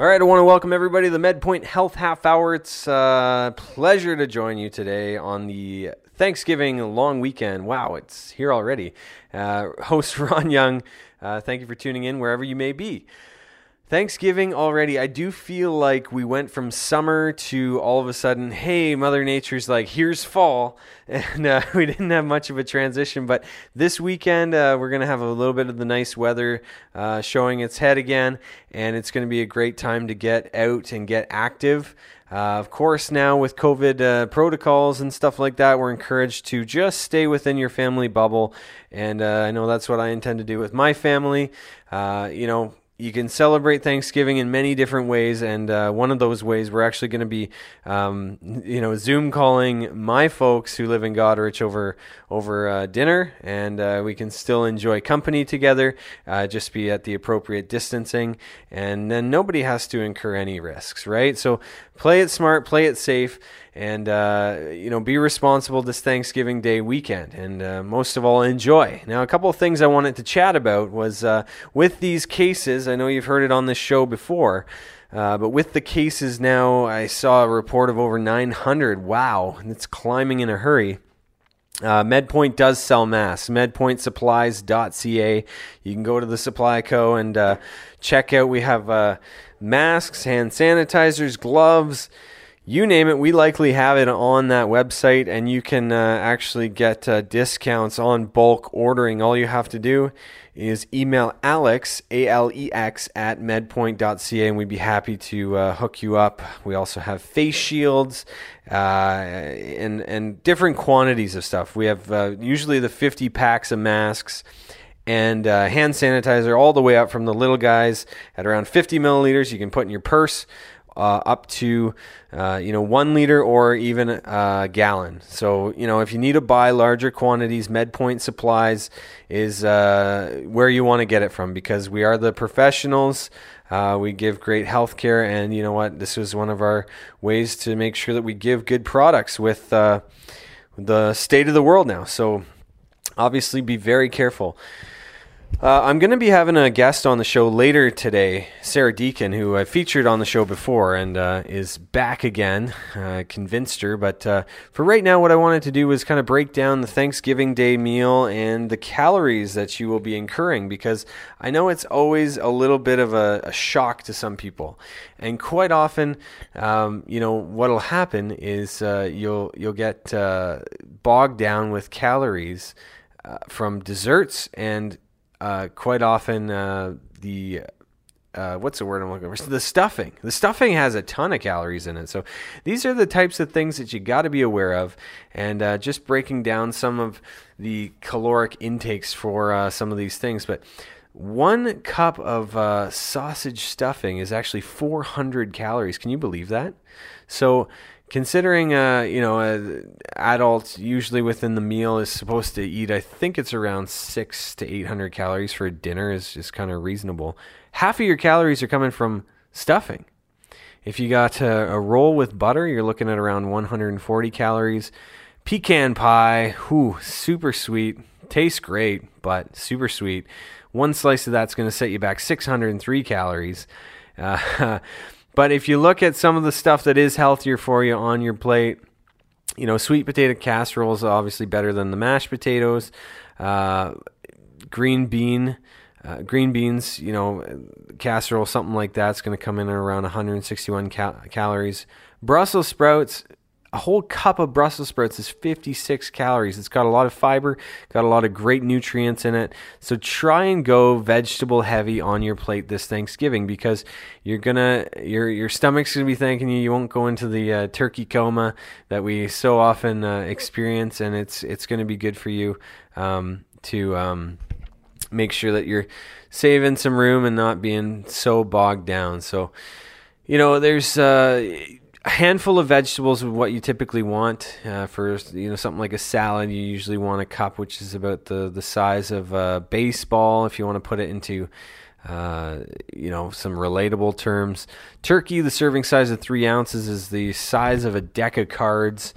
All right, I want to welcome everybody to the MedPoint Health Half Hour. It's a uh, pleasure to join you today on the Thanksgiving long weekend. Wow, it's here already. Uh, host Ron Young, uh, thank you for tuning in wherever you may be. Thanksgiving already, I do feel like we went from summer to all of a sudden, hey, Mother Nature's like, here's fall. And uh, we didn't have much of a transition. But this weekend, uh, we're going to have a little bit of the nice weather uh, showing its head again. And it's going to be a great time to get out and get active. Uh, of course, now with COVID uh, protocols and stuff like that, we're encouraged to just stay within your family bubble. And uh, I know that's what I intend to do with my family. you know, you can celebrate Thanksgiving in many different ways, and uh, one of those ways we're actually going to be, um, you know, Zoom calling my folks who live in Goderich over over uh, dinner, and uh, we can still enjoy company together, uh, just be at the appropriate distancing, and then nobody has to incur any risks, right? So play it smart, play it safe, and uh, you know be responsible this Thanksgiving Day weekend, and uh, most of all enjoy. Now, a couple of things I wanted to chat about was uh, with these cases. I know you've heard it on this show before. Uh, but with the cases now, I saw a report of over 900. Wow, it's climbing in a hurry. Uh, MedPoint does sell masks. MedPointSupplies.ca. You can go to the Supply Co. and uh, check out. We have uh, masks, hand sanitizers, gloves, you name it, we likely have it on that website, and you can uh, actually get uh, discounts on bulk ordering. All you have to do is email Alex, A L E X, at medpoint.ca, and we'd be happy to uh, hook you up. We also have face shields uh, and, and different quantities of stuff. We have uh, usually the 50 packs of masks and uh, hand sanitizer all the way up from the little guys at around 50 milliliters you can put in your purse uh, up to uh, you know one liter or even a gallon. So you know if you need to buy larger quantities, MedPoint Supplies is uh, where you want to get it from because we are the professionals. Uh, we give great health care, and you know what? This is one of our ways to make sure that we give good products with uh, the state of the world now. So obviously, be very careful. Uh, I'm going to be having a guest on the show later today, Sarah Deacon, who I featured on the show before and uh, is back again. Uh, convinced her. But uh, for right now, what I wanted to do was kind of break down the Thanksgiving Day meal and the calories that you will be incurring because I know it's always a little bit of a, a shock to some people. And quite often, um, you know, what'll happen is uh, you'll, you'll get uh, bogged down with calories from desserts and uh, quite often uh, the uh, what's the word I'm looking for? The stuffing. The stuffing has a ton of calories in it. So these are the types of things that you got to be aware of, and uh, just breaking down some of the caloric intakes for uh, some of these things. But one cup of uh, sausage stuffing is actually 400 calories. Can you believe that? So considering uh, you know uh, adults usually within the meal is supposed to eat i think it's around six to eight hundred calories for a dinner is just kind of reasonable. Half of your calories are coming from stuffing. If you got a, a roll with butter you're looking at around 140 calories. Pecan pie whew, super sweet. Tastes great but super sweet. One slice of that's going to set you back 603 calories. Uh, But if you look at some of the stuff that is healthier for you on your plate, you know, sweet potato casserole is obviously better than the mashed potatoes. Uh, green bean, uh, green beans, you know, casserole, something like that's going to come in at around 161 cal- calories. Brussels sprouts, a whole cup of Brussels sprouts is 56 calories. It's got a lot of fiber, got a lot of great nutrients in it. So try and go vegetable heavy on your plate this Thanksgiving because you're gonna your your stomach's gonna be thanking you. You won't go into the uh, turkey coma that we so often uh, experience, and it's it's gonna be good for you um, to um, make sure that you're saving some room and not being so bogged down. So you know, there's. Uh, a handful of vegetables is what you typically want uh, for you know something like a salad. You usually want a cup, which is about the the size of a baseball. If you want to put it into uh, you know some relatable terms, turkey, the serving size of three ounces is the size of a deck of cards.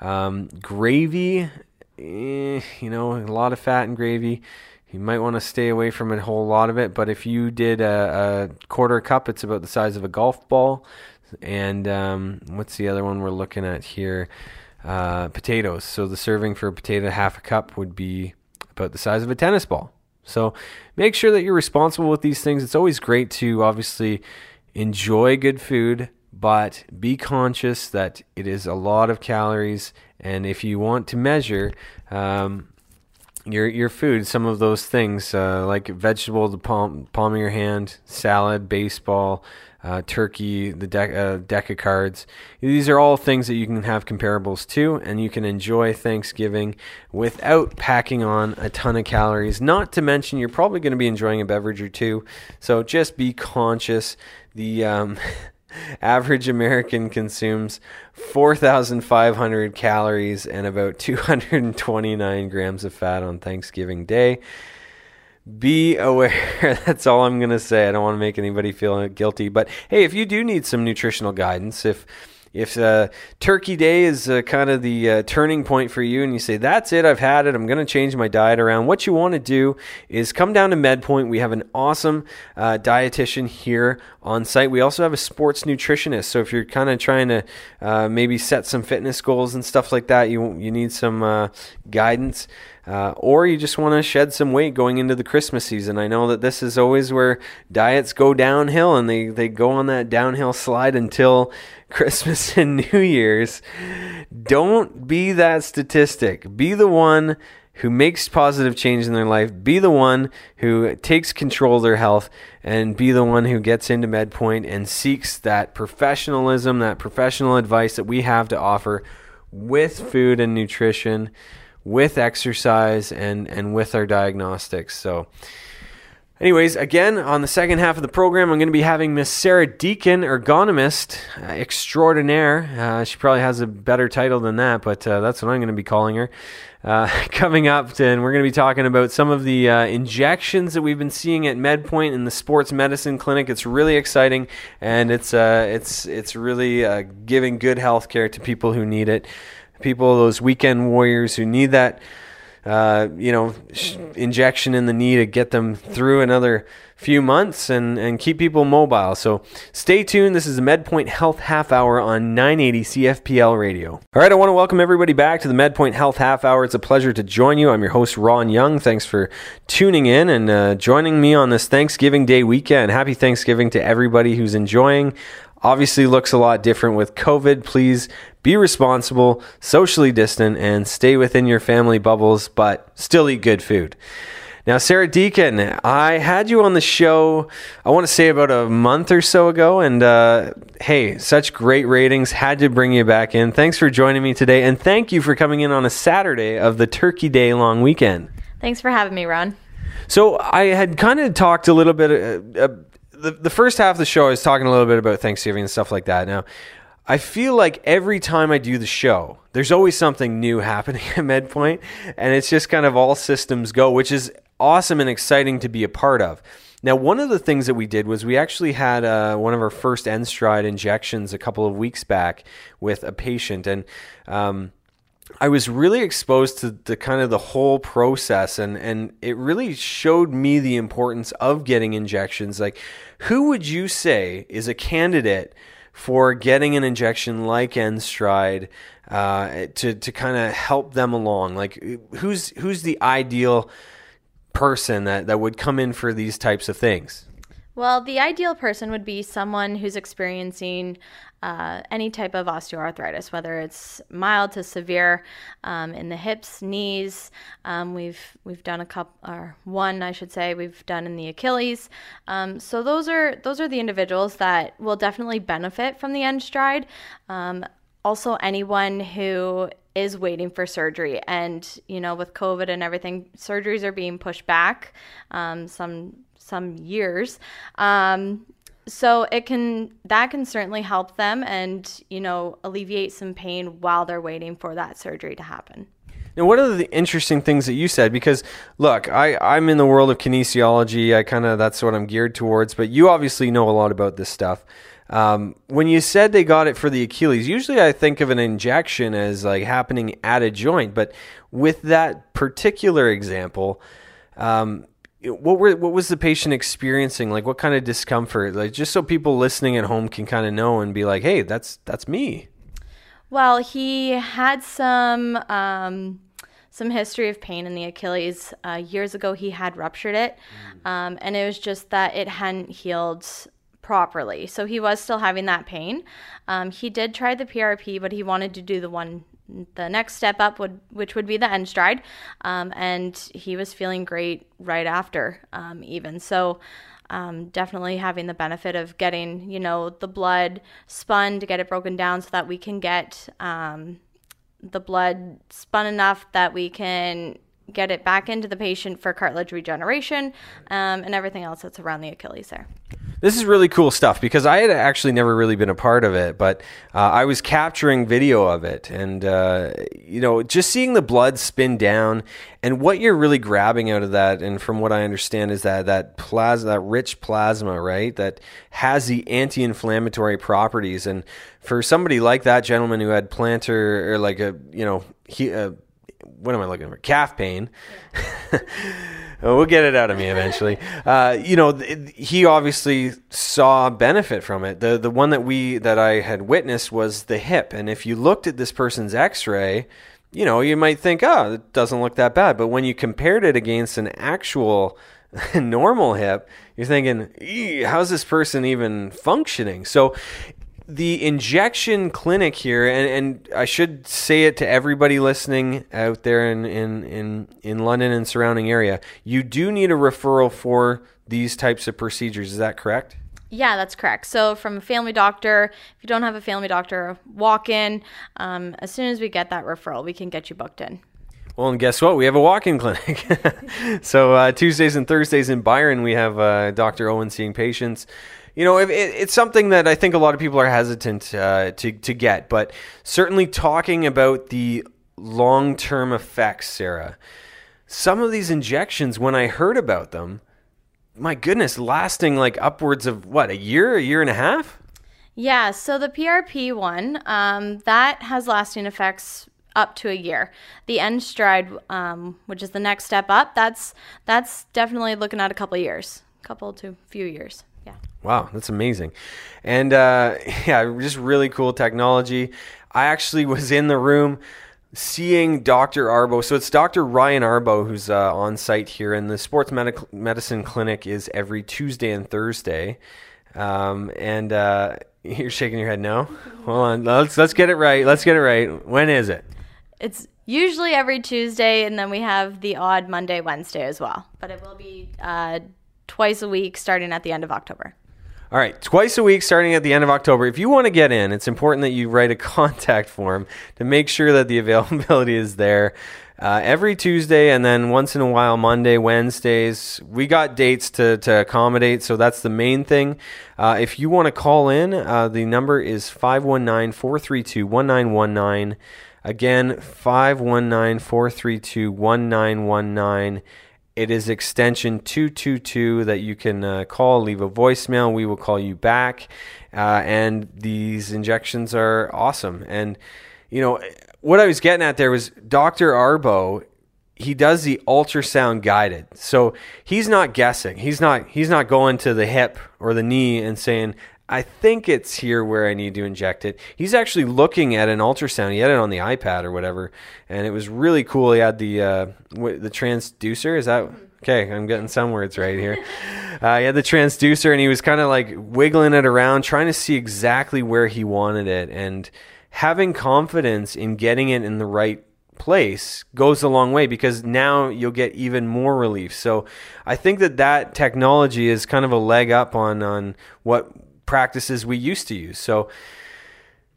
Um, gravy, eh, you know, a lot of fat in gravy. you might want to stay away from a whole lot of it. But if you did a, a quarter cup, it's about the size of a golf ball. And um, what's the other one we're looking at here? Uh, potatoes. So the serving for a potato, half a cup, would be about the size of a tennis ball. So make sure that you're responsible with these things. It's always great to obviously enjoy good food, but be conscious that it is a lot of calories. And if you want to measure um, your your food, some of those things uh, like vegetable, the palm palm of your hand, salad, baseball, uh, turkey, the deck, uh, deck of cards. These are all things that you can have comparables to, and you can enjoy Thanksgiving without packing on a ton of calories. Not to mention, you're probably going to be enjoying a beverage or two. So just be conscious. The um, average American consumes 4,500 calories and about 229 grams of fat on Thanksgiving Day be aware. That's all I'm going to say. I don't want to make anybody feel guilty. But hey, if you do need some nutritional guidance, if if uh, Turkey Day is uh, kind of the uh, turning point for you, and you say, That's it, I've had it, I'm going to change my diet around, what you want to do is come down to MedPoint. We have an awesome uh, dietitian here on site. We also have a sports nutritionist. So if you're kind of trying to uh, maybe set some fitness goals and stuff like that, you, you need some uh, guidance uh, or you just want to shed some weight going into the Christmas season. I know that this is always where diets go downhill and they, they go on that downhill slide until Christmas and New Year's. Don't be that statistic. Be the one who makes positive change in their life, be the one who takes control of their health, and be the one who gets into MedPoint and seeks that professionalism, that professional advice that we have to offer with food and nutrition with exercise and and with our diagnostics. So anyways, again, on the second half of the program, I'm going to be having Miss Sarah Deacon, ergonomist uh, extraordinaire. Uh, she probably has a better title than that, but uh, that's what I'm going to be calling her. Uh, coming up, and we're going to be talking about some of the uh, injections that we've been seeing at MedPoint in the sports medicine clinic. It's really exciting, and it's uh, it's it's really giving good health care to people who need it people, those weekend warriors who need that, uh, you know, sh- injection in the knee to get them through another few months and, and keep people mobile. So stay tuned. This is the MedPoint Health Half Hour on 980 CFPL Radio. All right, I want to welcome everybody back to the MedPoint Health Half Hour. It's a pleasure to join you. I'm your host, Ron Young. Thanks for tuning in and uh, joining me on this Thanksgiving Day weekend. Happy Thanksgiving to everybody who's enjoying obviously looks a lot different with COVID. Please be responsible, socially distant, and stay within your family bubbles, but still eat good food. Now, Sarah Deacon, I had you on the show, I want to say about a month or so ago, and uh, hey, such great ratings. Had to bring you back in. Thanks for joining me today, and thank you for coming in on a Saturday of the Turkey Day long weekend. Thanks for having me, Ron. So, I had kind of talked a little bit uh, uh the, the first half of the show, I was talking a little bit about Thanksgiving and stuff like that. Now, I feel like every time I do the show, there's always something new happening at MedPoint, and it's just kind of all systems go, which is awesome and exciting to be a part of. Now, one of the things that we did was we actually had uh, one of our first N-Stride injections a couple of weeks back with a patient, and um, I was really exposed to the kind of the whole process and and it really showed me the importance of getting injections. Like who would you say is a candidate for getting an injection like N-Stride uh, to to kind of help them along? Like who's who's the ideal person that that would come in for these types of things? Well, the ideal person would be someone who's experiencing uh, any type of osteoarthritis, whether it's mild to severe um, in the hips, knees. Um, we've we've done a couple, or one, I should say, we've done in the Achilles. Um, so those are those are the individuals that will definitely benefit from the N-Stride. Um, also, anyone who is waiting for surgery. And, you know, with COVID and everything, surgeries are being pushed back. Um, some some years. Um, so it can that can certainly help them and you know alleviate some pain while they're waiting for that surgery to happen. Now, what are the interesting things that you said? Because look, I, I'm in the world of kinesiology. I kind of that's what I'm geared towards. But you obviously know a lot about this stuff. Um, when you said they got it for the Achilles, usually I think of an injection as like happening at a joint. But with that particular example, um, what were what was the patient experiencing? Like what kind of discomfort? Like just so people listening at home can kind of know and be like, hey, that's that's me. Well, he had some um, some history of pain in the Achilles. Uh, years ago, he had ruptured it, um, and it was just that it hadn't healed properly. So he was still having that pain. Um, he did try the PRP, but he wanted to do the one the next step up would which would be the N-Stride. Um, and he was feeling great right after um, even. So um, definitely having the benefit of getting you know the blood spun to get it broken down so that we can get um, the blood spun enough that we can get it back into the patient for cartilage regeneration um, and everything else that's around the achilles there this is really cool stuff because I had actually never really been a part of it, but uh, I was capturing video of it, and uh, you know, just seeing the blood spin down, and what you're really grabbing out of that, and from what I understand, is that that plasma, that rich plasma, right, that has the anti-inflammatory properties, and for somebody like that gentleman who had plantar or like a, you know, he. What am I looking for? Calf pain. We'll get it out of me eventually. Uh, you know, th- he obviously saw benefit from it. The the one that we that I had witnessed was the hip, and if you looked at this person's X-ray, you know, you might think, oh, it doesn't look that bad. But when you compared it against an actual normal hip, you're thinking, how's this person even functioning? So the injection clinic here, and, and I should say it to everybody listening out there in, in, in, in London and surrounding area, you do need a referral for these types of procedures. Is that correct? Yeah, that's correct. So, from a family doctor, if you don't have a family doctor, walk in. Um, as soon as we get that referral, we can get you booked in. Well, and guess what? We have a walk-in clinic. so uh, Tuesdays and Thursdays in Byron, we have uh, Dr. Owen seeing patients you know, it, it's something that I think a lot of people are hesitant uh, to to get, but certainly talking about the long term effects, Sarah. Some of these injections, when I heard about them, my goodness, lasting like upwards of what a year, a year and a half. Yeah, so the PRP one um, that has lasting effects up to a year. The N-Stride, um, which is the next step up, that's that's definitely looking at a couple years, A couple to few years. Wow, that's amazing. And uh, yeah, just really cool technology. I actually was in the room seeing Dr. Arbo. So it's Dr. Ryan Arbo who's uh, on site here, and the sports medical medicine clinic is every Tuesday and Thursday. Um, and uh, you're shaking your head no. Hold on, let's let's get it right. Let's get it right. When is it? It's usually every Tuesday, and then we have the odd Monday, Wednesday as well. But it will be uh, twice a week, starting at the end of October. All right, twice a week starting at the end of October. If you want to get in, it's important that you write a contact form to make sure that the availability is there. Uh, every Tuesday and then once in a while, Monday, Wednesdays. We got dates to, to accommodate, so that's the main thing. Uh, if you want to call in, uh, the number is 519 432 1919. Again, 519 432 1919. It is extension 222 that you can uh, call, leave a voicemail. We will call you back. Uh, and these injections are awesome. And, you know, what I was getting at there was Dr. Arbo he does the ultrasound guided. So he's not guessing. He's not he's not going to the hip or the knee and saying, I think it's here where I need to inject it. He's actually looking at an ultrasound. He had it on the iPad or whatever, and it was really cool. He had the uh, the transducer. Is that okay? I'm getting some words right here. Uh, he had the transducer, and he was kind of like wiggling it around, trying to see exactly where he wanted it, and having confidence in getting it in the right place goes a long way because now you'll get even more relief. So I think that that technology is kind of a leg up on on what practices we used to use. So,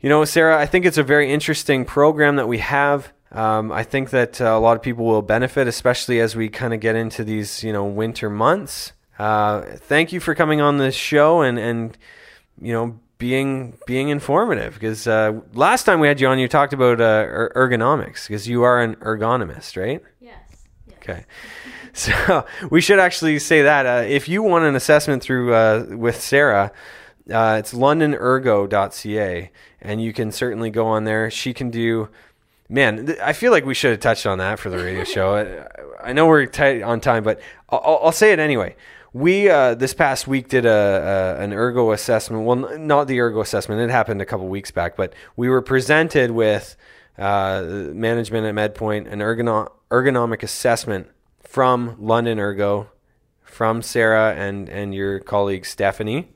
you know, Sarah, I think it's a very interesting program that we have. Um, I think that uh, a lot of people will benefit, especially as we kind of get into these, you know, winter months. Uh, thank you for coming on this show and and you know being being informative because uh, last time we had you on, you talked about uh, er- ergonomics because you are an ergonomist, right? Yes. yes. Okay. So we should actually say that uh, if you want an assessment through uh, with Sarah, uh, it's londonergo.ca, and you can certainly go on there. She can do man, th- I feel like we should have touched on that for the radio show. I, I know we're tight on time, but I'll, I'll say it anyway. We uh, this past week did a, a, an ergo assessment. Well, n- not the ergo assessment. It happened a couple weeks back, but we were presented with uh, management at MedPoint an ergono- ergonomic assessment from London Ergo, from Sarah and and your colleague Stephanie.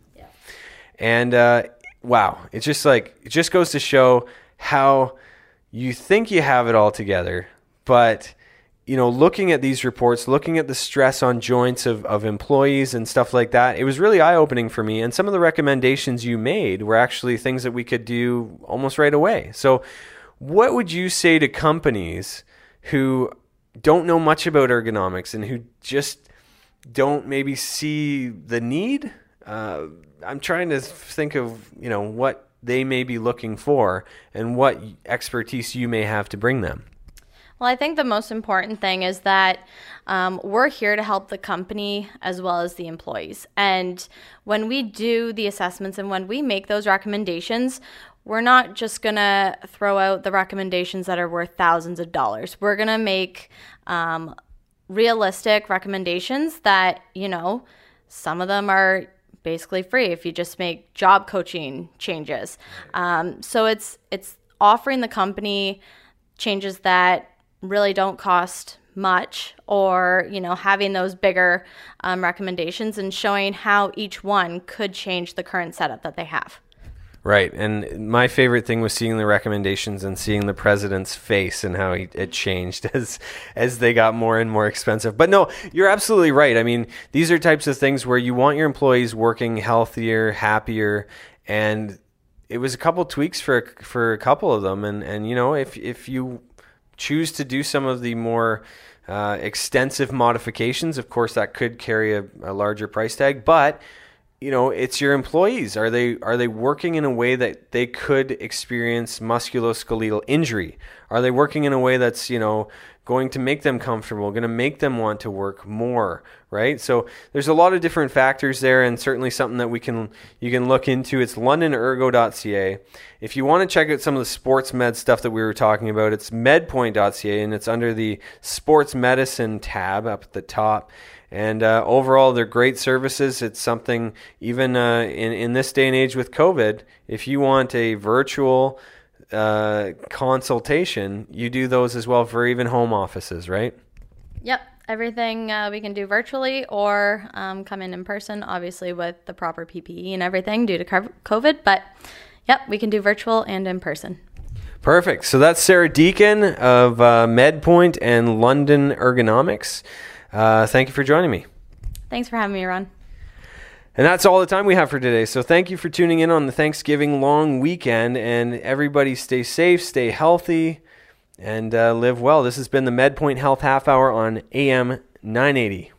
And uh, wow, it's just like it just goes to show how you think you have it all together, but you know, looking at these reports, looking at the stress on joints of, of employees and stuff like that, it was really eye opening for me. And some of the recommendations you made were actually things that we could do almost right away. So, what would you say to companies who don't know much about ergonomics and who just don't maybe see the need? Uh, I'm trying to think of, you know, what they may be looking for and what expertise you may have to bring them. Well, I think the most important thing is that um, we're here to help the company as well as the employees. And when we do the assessments and when we make those recommendations, we're not just going to throw out the recommendations that are worth thousands of dollars. We're going to make um, realistic recommendations that, you know, some of them are basically free if you just make job coaching changes. Um, so it's it's offering the company changes that really don't cost much or you know having those bigger um, recommendations and showing how each one could change the current setup that they have Right, and my favorite thing was seeing the recommendations and seeing the president's face and how he, it changed as as they got more and more expensive. But no, you're absolutely right. I mean, these are types of things where you want your employees working healthier, happier, and it was a couple tweaks for for a couple of them. And and you know, if if you choose to do some of the more uh, extensive modifications, of course, that could carry a, a larger price tag, but you know it's your employees. Are they are they working in a way that they could experience musculoskeletal injury? Are they working in a way that's you know going to make them comfortable going to make them want to work more right? So there's a lot of different factors there and certainly something that we can you can look into. It's londonergo.ca if you want to check out some of the sports med stuff that we were talking about it's medpoint.ca and it's under the sports medicine tab up at the top. And uh, overall, they're great services. It's something, even uh, in, in this day and age with COVID, if you want a virtual uh, consultation, you do those as well for even home offices, right? Yep. Everything uh, we can do virtually or um, come in in person, obviously with the proper PPE and everything due to COVID. But yep, we can do virtual and in person. Perfect. So that's Sarah Deacon of uh, MedPoint and London Ergonomics. Uh, thank you for joining me. Thanks for having me, Ron. And that's all the time we have for today. So thank you for tuning in on the Thanksgiving long weekend. And everybody stay safe, stay healthy, and uh, live well. This has been the MedPoint Health Half Hour on AM 980.